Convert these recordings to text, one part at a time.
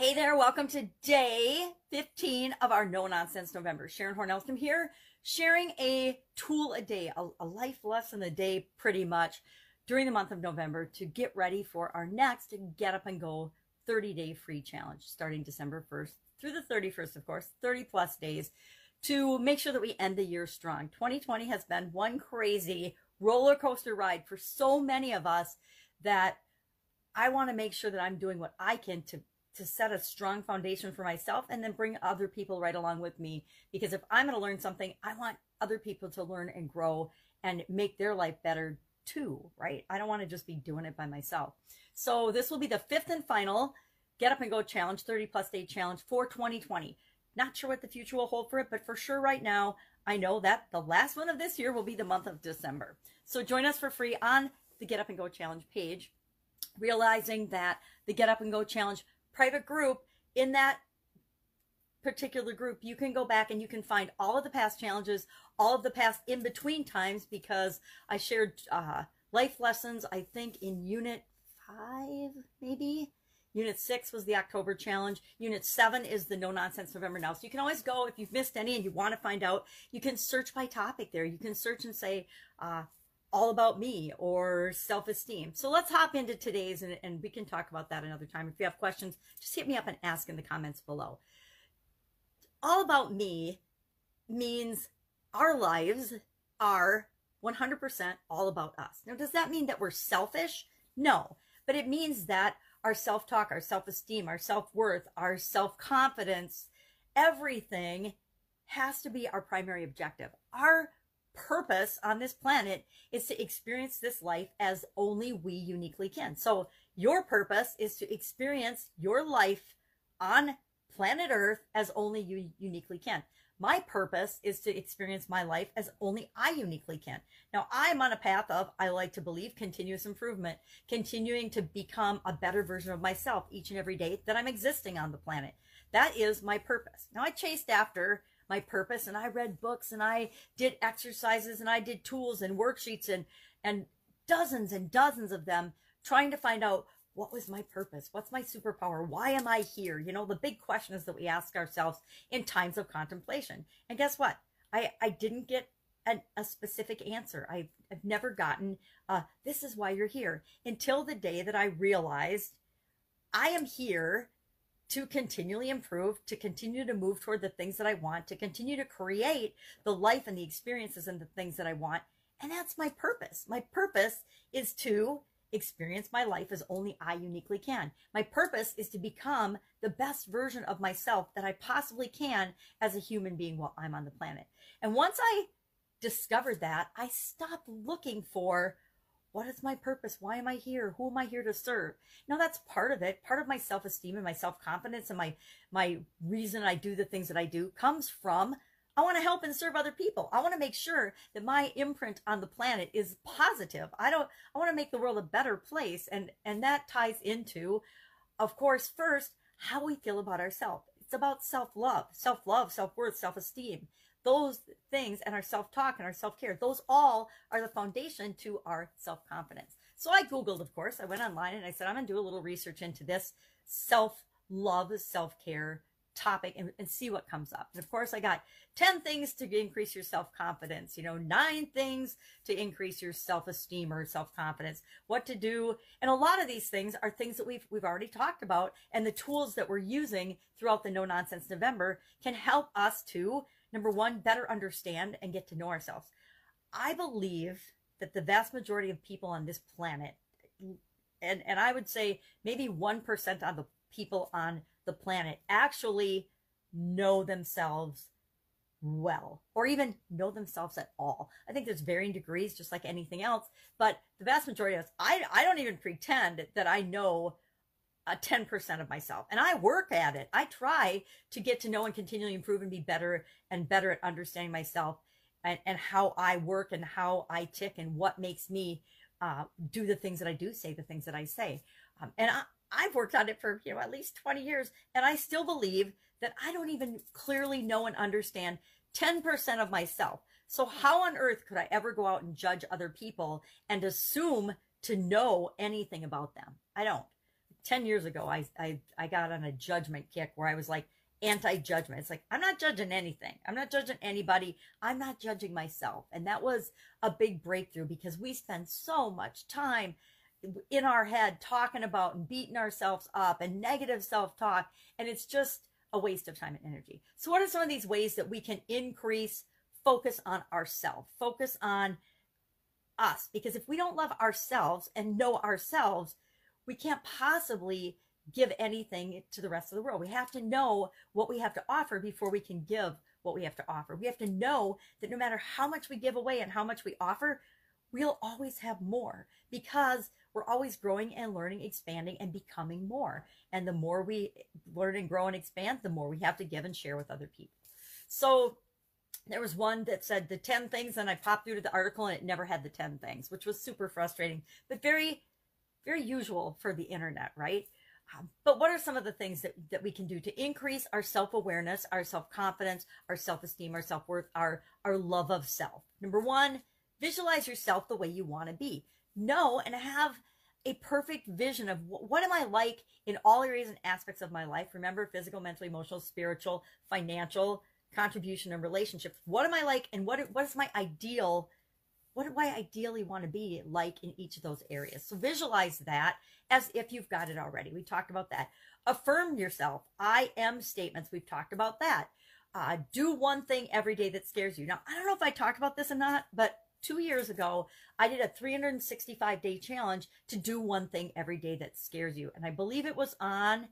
Hey there, welcome to day 15 of our No Nonsense November. Sharon Hornelstrom here, sharing a tool a day, a, a, life lesson a day pretty much during the month of November to get ready for our next Get Up and Go 30 day free challenge starting December 1st through the 31st, of course, 30 plus days to make sure that we end the year strong. 2020 has been one crazy roller coaster ride for so many of us that I want to make sure that I'm doing what I can to to set a strong foundation for myself and then bring other people right along with me because if I'm going to learn something, I want other people to learn and grow and make their life better too, right? I don't want to just be doing it by myself. So this will be the fifth and final Get Up and Go challenge, 30 plus day challenge for 2020. Not sure what the future will hold for it, but for sure right now, I know that the last one of this year will be the month of December. So join us for free on the Get Up and Go challenge page realizing that the Get Up and Go Challenge private group, in that particular group, you can go back and you can find all of the past challenges, all of the past in between times, because I shared uh, life lessons, I think, in unit five, maybe. Unit six was the October challenge. Unit seven is the no nonsense November now. So you can always go if you've missed any and you want to find out. You can search by topic there. You can search and say, uh, all about me or self esteem. So let's hop into today's and, and, we can talk about that another time. If you have questions, just hit me up and ask in the comments below. All about me means our lives are 100% all about us. Now, does that mean that we're selfish? No, but it means that our self talk, our self esteem, our self worth, our self confidence, everything has to be our primary objective. Our purpose on this planet is to experience this life as only we uniquely can. So your purpose is to experience your life on planet Earth as only you uniquely can. My purpose is to experience my life as only I uniquely can. Now, I'm on a path of, I like to believe, continuous improvement, continuing to become a better version of myself each and every day that I'm existing on the planet. That is my purpose. Now, I chased after my purpose and I read books and I did exercises and I did tools and worksheets and and dozens and dozens of them trying to find out what was my purpose? What's my superpower? Why am I here? You know, the big questions that we ask ourselves in times of contemplation. And guess what? I, I didn't get an, a specific answer. I've, I've never gotten, this is why you're here until the day that I realized I am here to continually improve, to continue to move toward the things that I want, to continue to create the life and the experiences and the things that I want. And that's my purpose. My purpose is to experience my life as only I uniquely can. My purpose is to become the best version of myself that I possibly can as a human being while I'm on the planet. And once I discovered that, I stopped looking for what is my purpose? Why am I here? Who am I here to serve? Now that's part of it. Part of my self-esteem and my self-confidence and my my reason I do the things that I do comes from I want to help and serve other people. I want to make sure that my imprint on the planet is positive. I don't I want to make the world a better place and and that ties into of course first how we feel about ourselves. It's about self-love, self-love, self-worth, self-esteem those things and our self-talk and our self-care those all are the foundation to our self-confidence. So i googled of course. I went online and i said i'm going to do a little research into this self-love self-care topic and, and, see what comes up. And of course i got 10 things to increase your self-confidence you know nine things to increase your self-esteem or self-confidence what to do. And a lot of these things are things that we've we've already talked about and the tools that we're using throughout the no nonsense november can help us to number one, better understand and get to know ourselves. I believe that the vast majority of people on this planet, and, and I would say maybe 1% of the people on the planet actually know themselves well or even know themselves at all. I think there's varying degrees, just like anything else. But the vast majority of us, I, I don't even pretend that I know a 10% of myself and I work at it. I try to get to know and continually improve and be better and better at understanding myself and, and how I work and how I tick and what makes me uh, do the things that I do, say the things that I say. Um, and I, I've worked on it for, you know, at least 20 years. And I still believe that I don't even clearly know and understand 10% of myself. So how on earth could I ever go out and judge other people and assume to know anything about them? I don't. 10 years ago, I, I, I got on a judgment kick where I was like, anti judgment. It's like, I'm not judging anything. I'm not judging anybody. I'm not judging myself. And that was a big breakthrough because we spend so much time in our head talking about and beating ourselves up and negative self talk. And it's just a waste of time and energy. So, what are some of these ways that we can increase focus on ourselves, focus on us? Because if we don't love ourselves and know ourselves, we can't possibly give anything to the rest of the world. We have to know what we have to offer before we can give what we have to offer. We have to know that no matter how much we give away and how much we offer, we'll always have more because we're always growing and learning, expanding, and becoming more. And the more we learn and grow and expand, the more we have to give and share with other people. So there was one that said the 10 things, and I popped through to the article and it never had the 10 things, which was super frustrating, but very, very usual for the internet, right? Um, but what are some of the things that, that we can do to increase our self-awareness, our self-confidence, our self-esteem, our self-worth, our, our love of self? Number one, visualize yourself the way you want to be know and have a perfect vision of what, what am I like in all areas and aspects of my life. Remember, physical, mental, emotional, spiritual, financial, contribution, and relationships. What am I like, and what what is my ideal? What do I ideally want to be like in each of those areas? So visualize that as if you've got it already. We talked about that. Affirm yourself. I am statements. We've talked about that. Uh, do one thing every day that scares you. Now, I don't know if I talked about this or not, but two years ago, I did a 365 day challenge to do one thing every day that scares you. And I believe it was on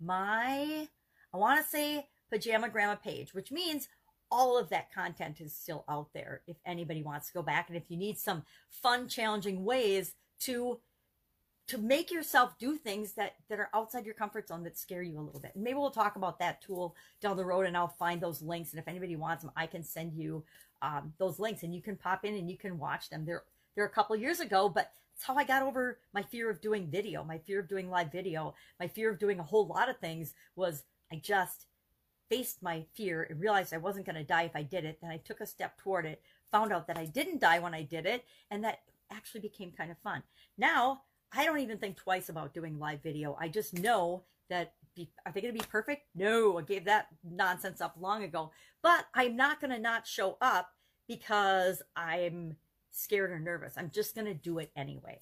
my, I want to say Pajama Grandma page, which means all of that content is still out there if anybody wants to go back. And if you need some fun, challenging ways to to make yourself do things that that are outside your comfort zone that scare you a little bit. Maybe we'll talk about that tool down the road and I'll find those links and if anybody wants them I can send you um, those links and you can pop in and you can watch them. They're they're a couple years ago, but it's how I got over my fear of doing video, my fear of doing live video, my fear of doing a whole lot of things was I just faced my fear and realized I wasn't going to die if I did it. Then I took a step toward it, found out that I didn't die when I did it, and that actually became kind of fun. Now, I don't even think twice about doing live video. I just know that be, are they going to be perfect? No, I gave that nonsense up long ago. But I'm not going to not show up because I'm scared or nervous. I'm just going to do it anyway.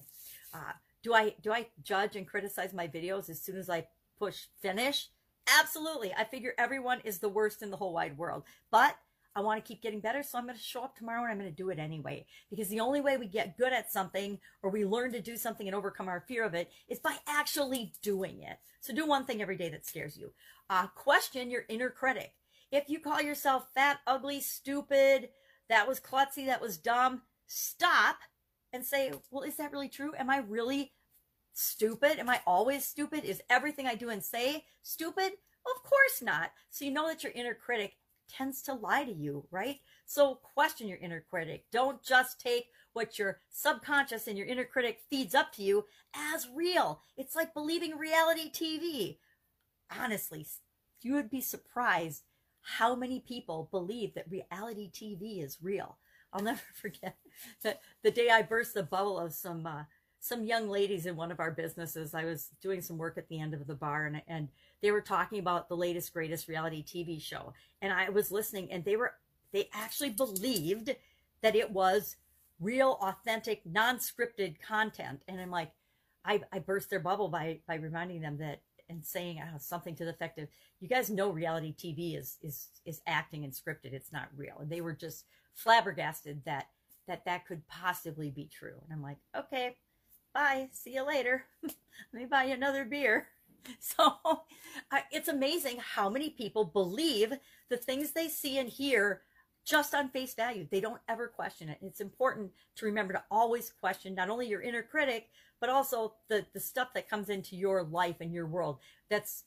Uh, do I do I judge and criticize my videos as soon as I push finish? Absolutely. I figure everyone is the worst in the whole wide world. But I want to keep getting better, so I'm going to show up tomorrow and I'm going to do it anyway. Because the only way we get good at something or we learn to do something and overcome our fear of it is by actually doing it. So do one thing every day that scares you. Uh, question your inner critic. If you call yourself fat, ugly, stupid, that was klutzy, that was dumb, stop and say, well, is that really true? Am I really stupid? Am I always stupid? Is everything I do and say stupid? Of course not. So you know that your inner critic tends to lie to you, right? So question your inner critic. Don't just take what your subconscious and your inner critic feeds up to you as real. It's like believing reality TV. Honestly, you would be surprised how many people believe that reality TV is real. I'll never forget that the day I burst the bubble of some uh, some young ladies in one of our businesses. I was doing some work at the end of the bar, and and they were talking about the latest greatest reality TV show. And I was listening and they were they actually believed that it was real authentic non-scripted content. And I'm like I, I burst their bubble by by reminding them that and saying uh, something to the effect of you guys know reality TV is is is acting and scripted. It's not real. And they were just flabbergasted that that that could possibly be true. And I'm like okay bye see you later let me buy you another beer So it's amazing how many people believe the things they see and hear just on face value. They don't ever question it. It's important to remember to always question not only your inner critic, but also the, the stuff that comes into your life and your world that's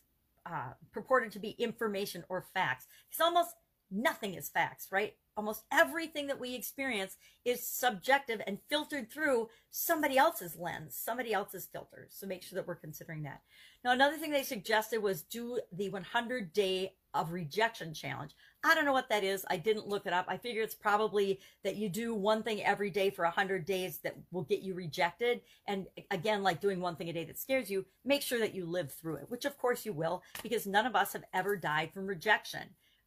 uh, purported to be information or facts. It's almost nothing is facts, right? Almost everything that we experience is subjective and filtered through somebody else's lens, somebody else's filters. So make sure that we're considering that. Now, another thing they suggested was do the 100 day of rejection challenge. I don't know what that is. I didn't look it up. I figure it's probably that you do one thing every day for 100 days that will get you rejected. And again, like doing one thing a day that scares you, make sure that you live through it, which of course you will, because none of us have ever died from rejection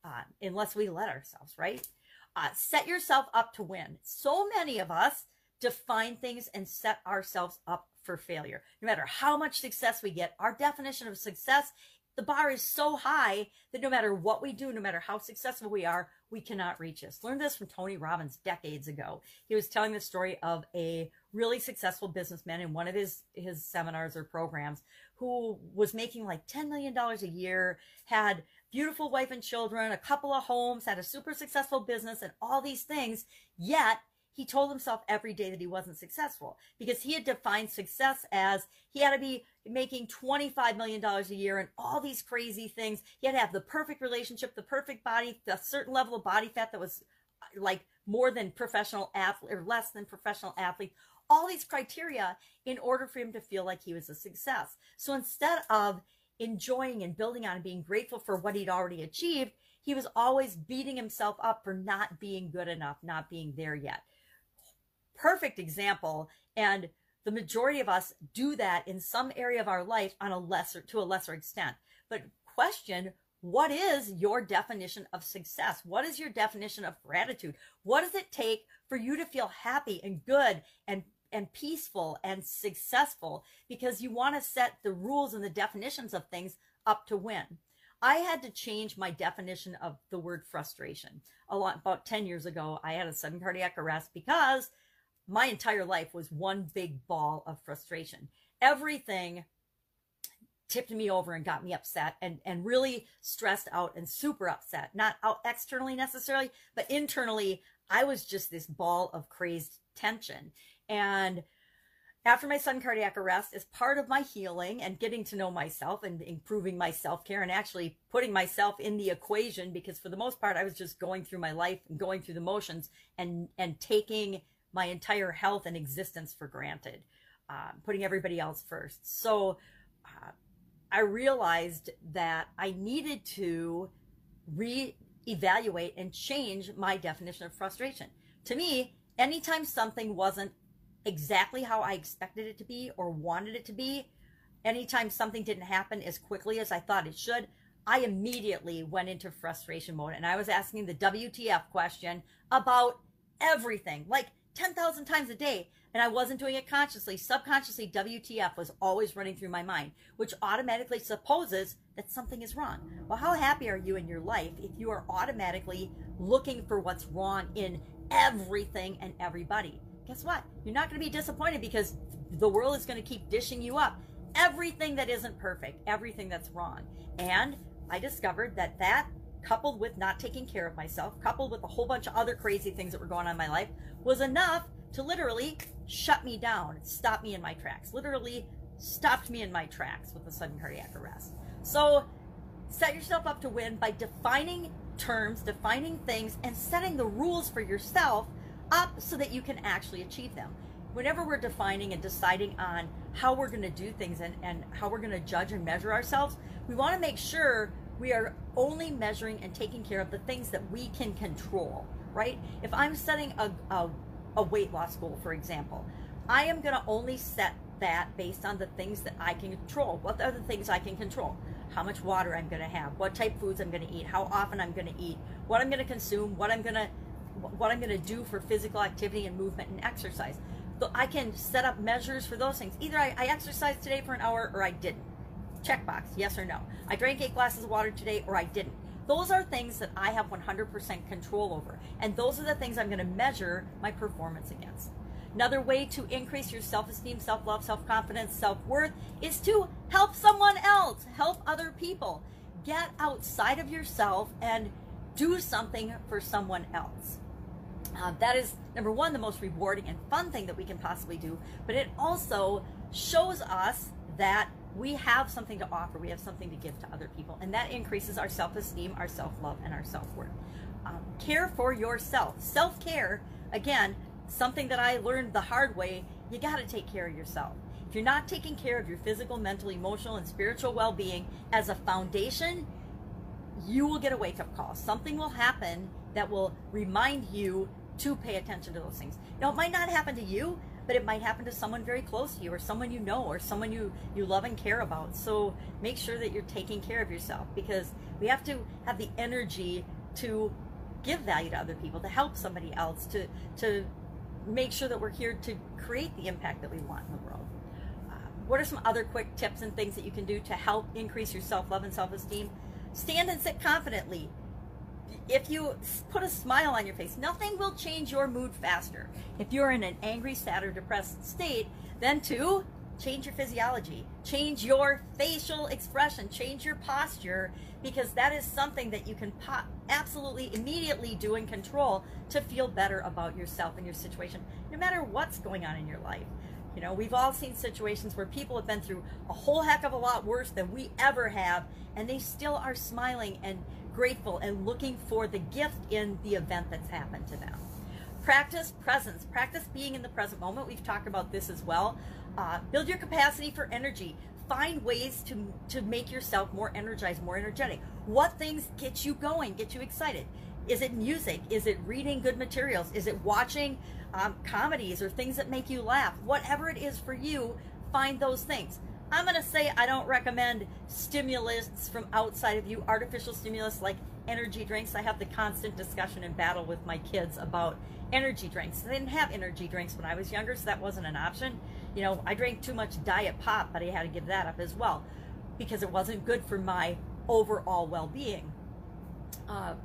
uh, unless we let ourselves, right? Uh, set yourself up to win. So many of us define things and set ourselves up for failure. No matter how much success we get, our definition of success the bar is so high that no matter what we do, no matter how successful we are, we cannot reach us. Learned this from Tony Robbins decades ago. He was telling the story of a really successful businessman in one of his his seminars or programs who was making like $10 million a year, had beautiful wife and children, a couple of homes, had a super successful business and all these things, yet he told himself every day that he wasn't successful because he had defined success as he had to be making $25 million a year and all these crazy things. He had to have the perfect relationship, the perfect body, a certain level of body fat that was uh, like more than professional athlete or less than professional athlete. All these criteria in order for him to feel like he was a success. So instead of enjoying and building on and being grateful for what he'd already achieved, he was always beating himself up for not being good enough, not being there yet perfect example. And the majority of us do that in some area of our life on a lesser, to a lesser extent. But question, what is your definition of success? What is your definition of gratitude? What does it take for you to feel happy and good and and peaceful and successful because you want to set the rules and the definitions of things up to win. I had to change my definition of the word frustration. A lot about 10 years ago, I had a sudden cardiac arrest because my entire life was one big ball of frustration. Everything tipped me over and got me upset and, and really stressed out and super upset. Not out externally necessarily, but internally, I was just this ball of crazed tension. And after my sudden cardiac arrest, as part of my healing and getting to know myself and improving my self care and actually putting myself in the equation, because for the most part, I was just going through my life and going through the motions and, and taking my entire health and existence for granted, um, putting everybody else first. So uh, I realized that I needed to re-evaluate and change my definition of frustration. To me, anytime something wasn't exactly how I expected it to be or wanted it to be, anytime something didn't happen as quickly as I thought it should, I immediately went into frustration mode and I was asking the WTF question about everything. Like, 10,000 times a day and I wasn't doing it consciously. Subconsciously, WTF was always running through my mind, which automatically supposes that something is wrong. Well, how happy are you in your life if you are automatically looking for what's wrong in everything and everybody? Guess what? You're not going to be disappointed because the world is going to keep dishing you up everything that isn't perfect, everything that's wrong. And I discovered that that coupled with not taking care of myself, coupled with a whole bunch of other crazy things that were going on in my life, was enough to literally shut me down, stop me in my tracks. Literally stopped me in my tracks with a sudden cardiac arrest. So set yourself up to win by defining terms, defining things, and setting the rules for yourself up so that you can actually achieve them. Whenever we're defining and deciding on how we're going to do things and, and how we're going to judge and measure ourselves, we want to make sure we are only measuring and taking care of the things that we can control, right? If I'm setting a, a, a weight loss goal, for example, I am going to only set that based on the things that I can control. What are the things I can control? How much water I'm going to have, what type foods I'm going to eat, how often I'm going to eat, what I'm going to consume, what I'm going to what I'm going to do for physical activity and movement and exercise. So I can set up measures for those things. Either I, I exercised today for an hour or I didn't. Checkbox, yes or no. I drank eight glasses of water today or I didn't. Those are things that I have 100% control over. And those are the things I'm going to measure my performance against. Another way to increase your self esteem, self love, self confidence, self worth is to help someone else, help other people. Get outside of yourself and do something for someone else. Uh, that is, number one, the most rewarding and fun thing that we can possibly do, but it also shows us that we have something to offer. We have something to give to other people. And that increases our self esteem, our self love, and our self worth. Um, care for yourself. Self care, again, something that I learned the hard way. You got to take care of yourself. If you're not taking care of your physical, mental, emotional, and spiritual well being as a foundation, you will get a wake up call. Something will happen that will remind you to pay attention to those things. Now, it might not happen to you, but it might happen to someone very close to you or someone you know or someone you, you love and care about. So make sure that you're taking care of yourself because we have to have the energy to give value to other people, to help somebody else, to, to make sure that we're here to create the impact that we want in the world. Uh, what are some other quick tips and things that you can do to help increase your self love and self esteem? Stand and sit confidently if you put a smile on your face, nothing will change your mood faster. If you're in an angry, sad, or depressed state, then to change your physiology, change your facial expression, change your posture, because that is something that you can absolutely immediately do and control to feel better about yourself and your situation, no matter what's going on in your life. You know, we've all seen situations where people have been through a whole heck of a lot worse than we ever have, and they still are smiling and grateful and looking for the gift in the event that's happened to them. Practice presence, practice being in the present moment. We've talked about this as well. Uh, build your capacity for energy. Find ways to, to make yourself more energized, more energetic. What things get you going, get you excited? Is it music? Is it reading good materials? Is it watching um, comedies or things that make you laugh? Whatever it is for you, find those things. I'm going to say I don't recommend stimulants from outside of you, artificial stimulus like energy drinks. I have the constant discussion and battle with my kids about energy drinks. They didn't have energy drinks when I was younger, so that wasn't an option. You know, I drank too much diet pop, but I had to give that up as well because it wasn't good for my overall well being. Uh,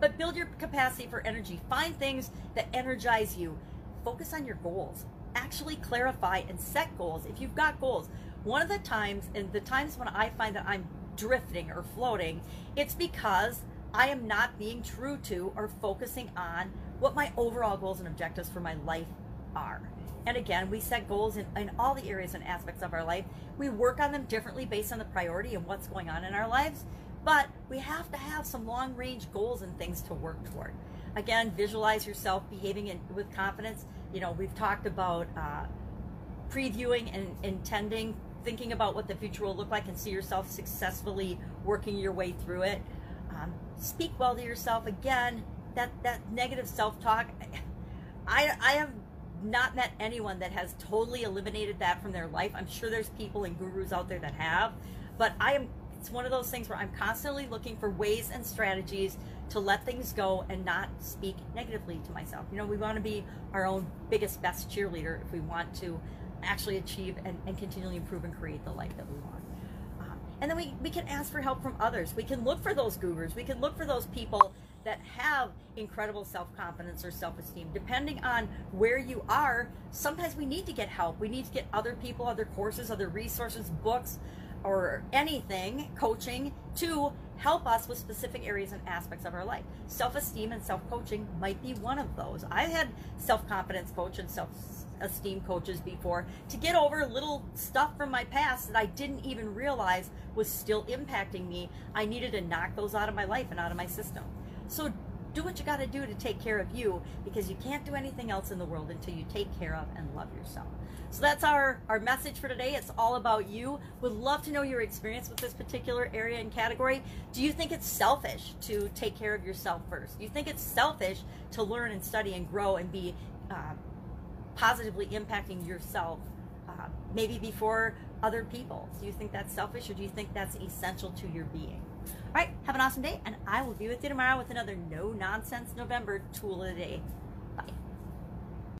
but build your capacity for energy. Find things that energize you. Focus on your goals. Actually clarify and set goals. If you've got goals, one of the times, and the times when I find that I'm drifting or floating, it's because I am not being true to or focusing on what my overall goals and objectives for my life are. And again, we set goals in, in all the areas and aspects of our life. We work on them differently based on the priority and what's going on in our lives. But we have to have some long range goals and things to work toward. Again, visualize yourself behaving in, with confidence. You know, we've talked about uh, previewing and intending thinking about what the future will look like and see yourself successfully working your way through it. Um, speak well to yourself. Again, that that negative self-talk. I I have not met anyone that has totally eliminated that from their life. I'm sure there's people and gurus out there that have, but I am. It's one of those things where I'm constantly looking for ways and strategies to let things go and not speak negatively to myself. You know, we want to be our own biggest, best cheerleader if we want to actually achieve and, and continually improve and create the life that we want. Um, and then we, we can ask for help from others. We can look for those gurus. We can look for those people that have incredible self confidence or self esteem. Depending on where you are, sometimes we need to get help. We need to get other people, other courses, other resources, books, or anything, coaching to help us with specific areas and aspects of our life. Self esteem and self coaching might be one of those. I've had self confidence coach and self esteem coaches before to get over little stuff from my past that I didn't even realize was still impacting me. I needed to knock those out of my life and out of my system. So do what you got to do to take care of you because you can't do anything else in the world until you take care of and love yourself. So that's our, our message for today. It's all about you. Would love to know your experience with this particular area and category. Do you think it's selfish to take care of yourself first? Do you think it's selfish to learn and study and grow and be uh, positively impacting yourself uh, maybe before other people? Do you think that's selfish or do you think that's essential to your being? All right, have an awesome day, and I will be with you tomorrow with another no nonsense November tool of the day.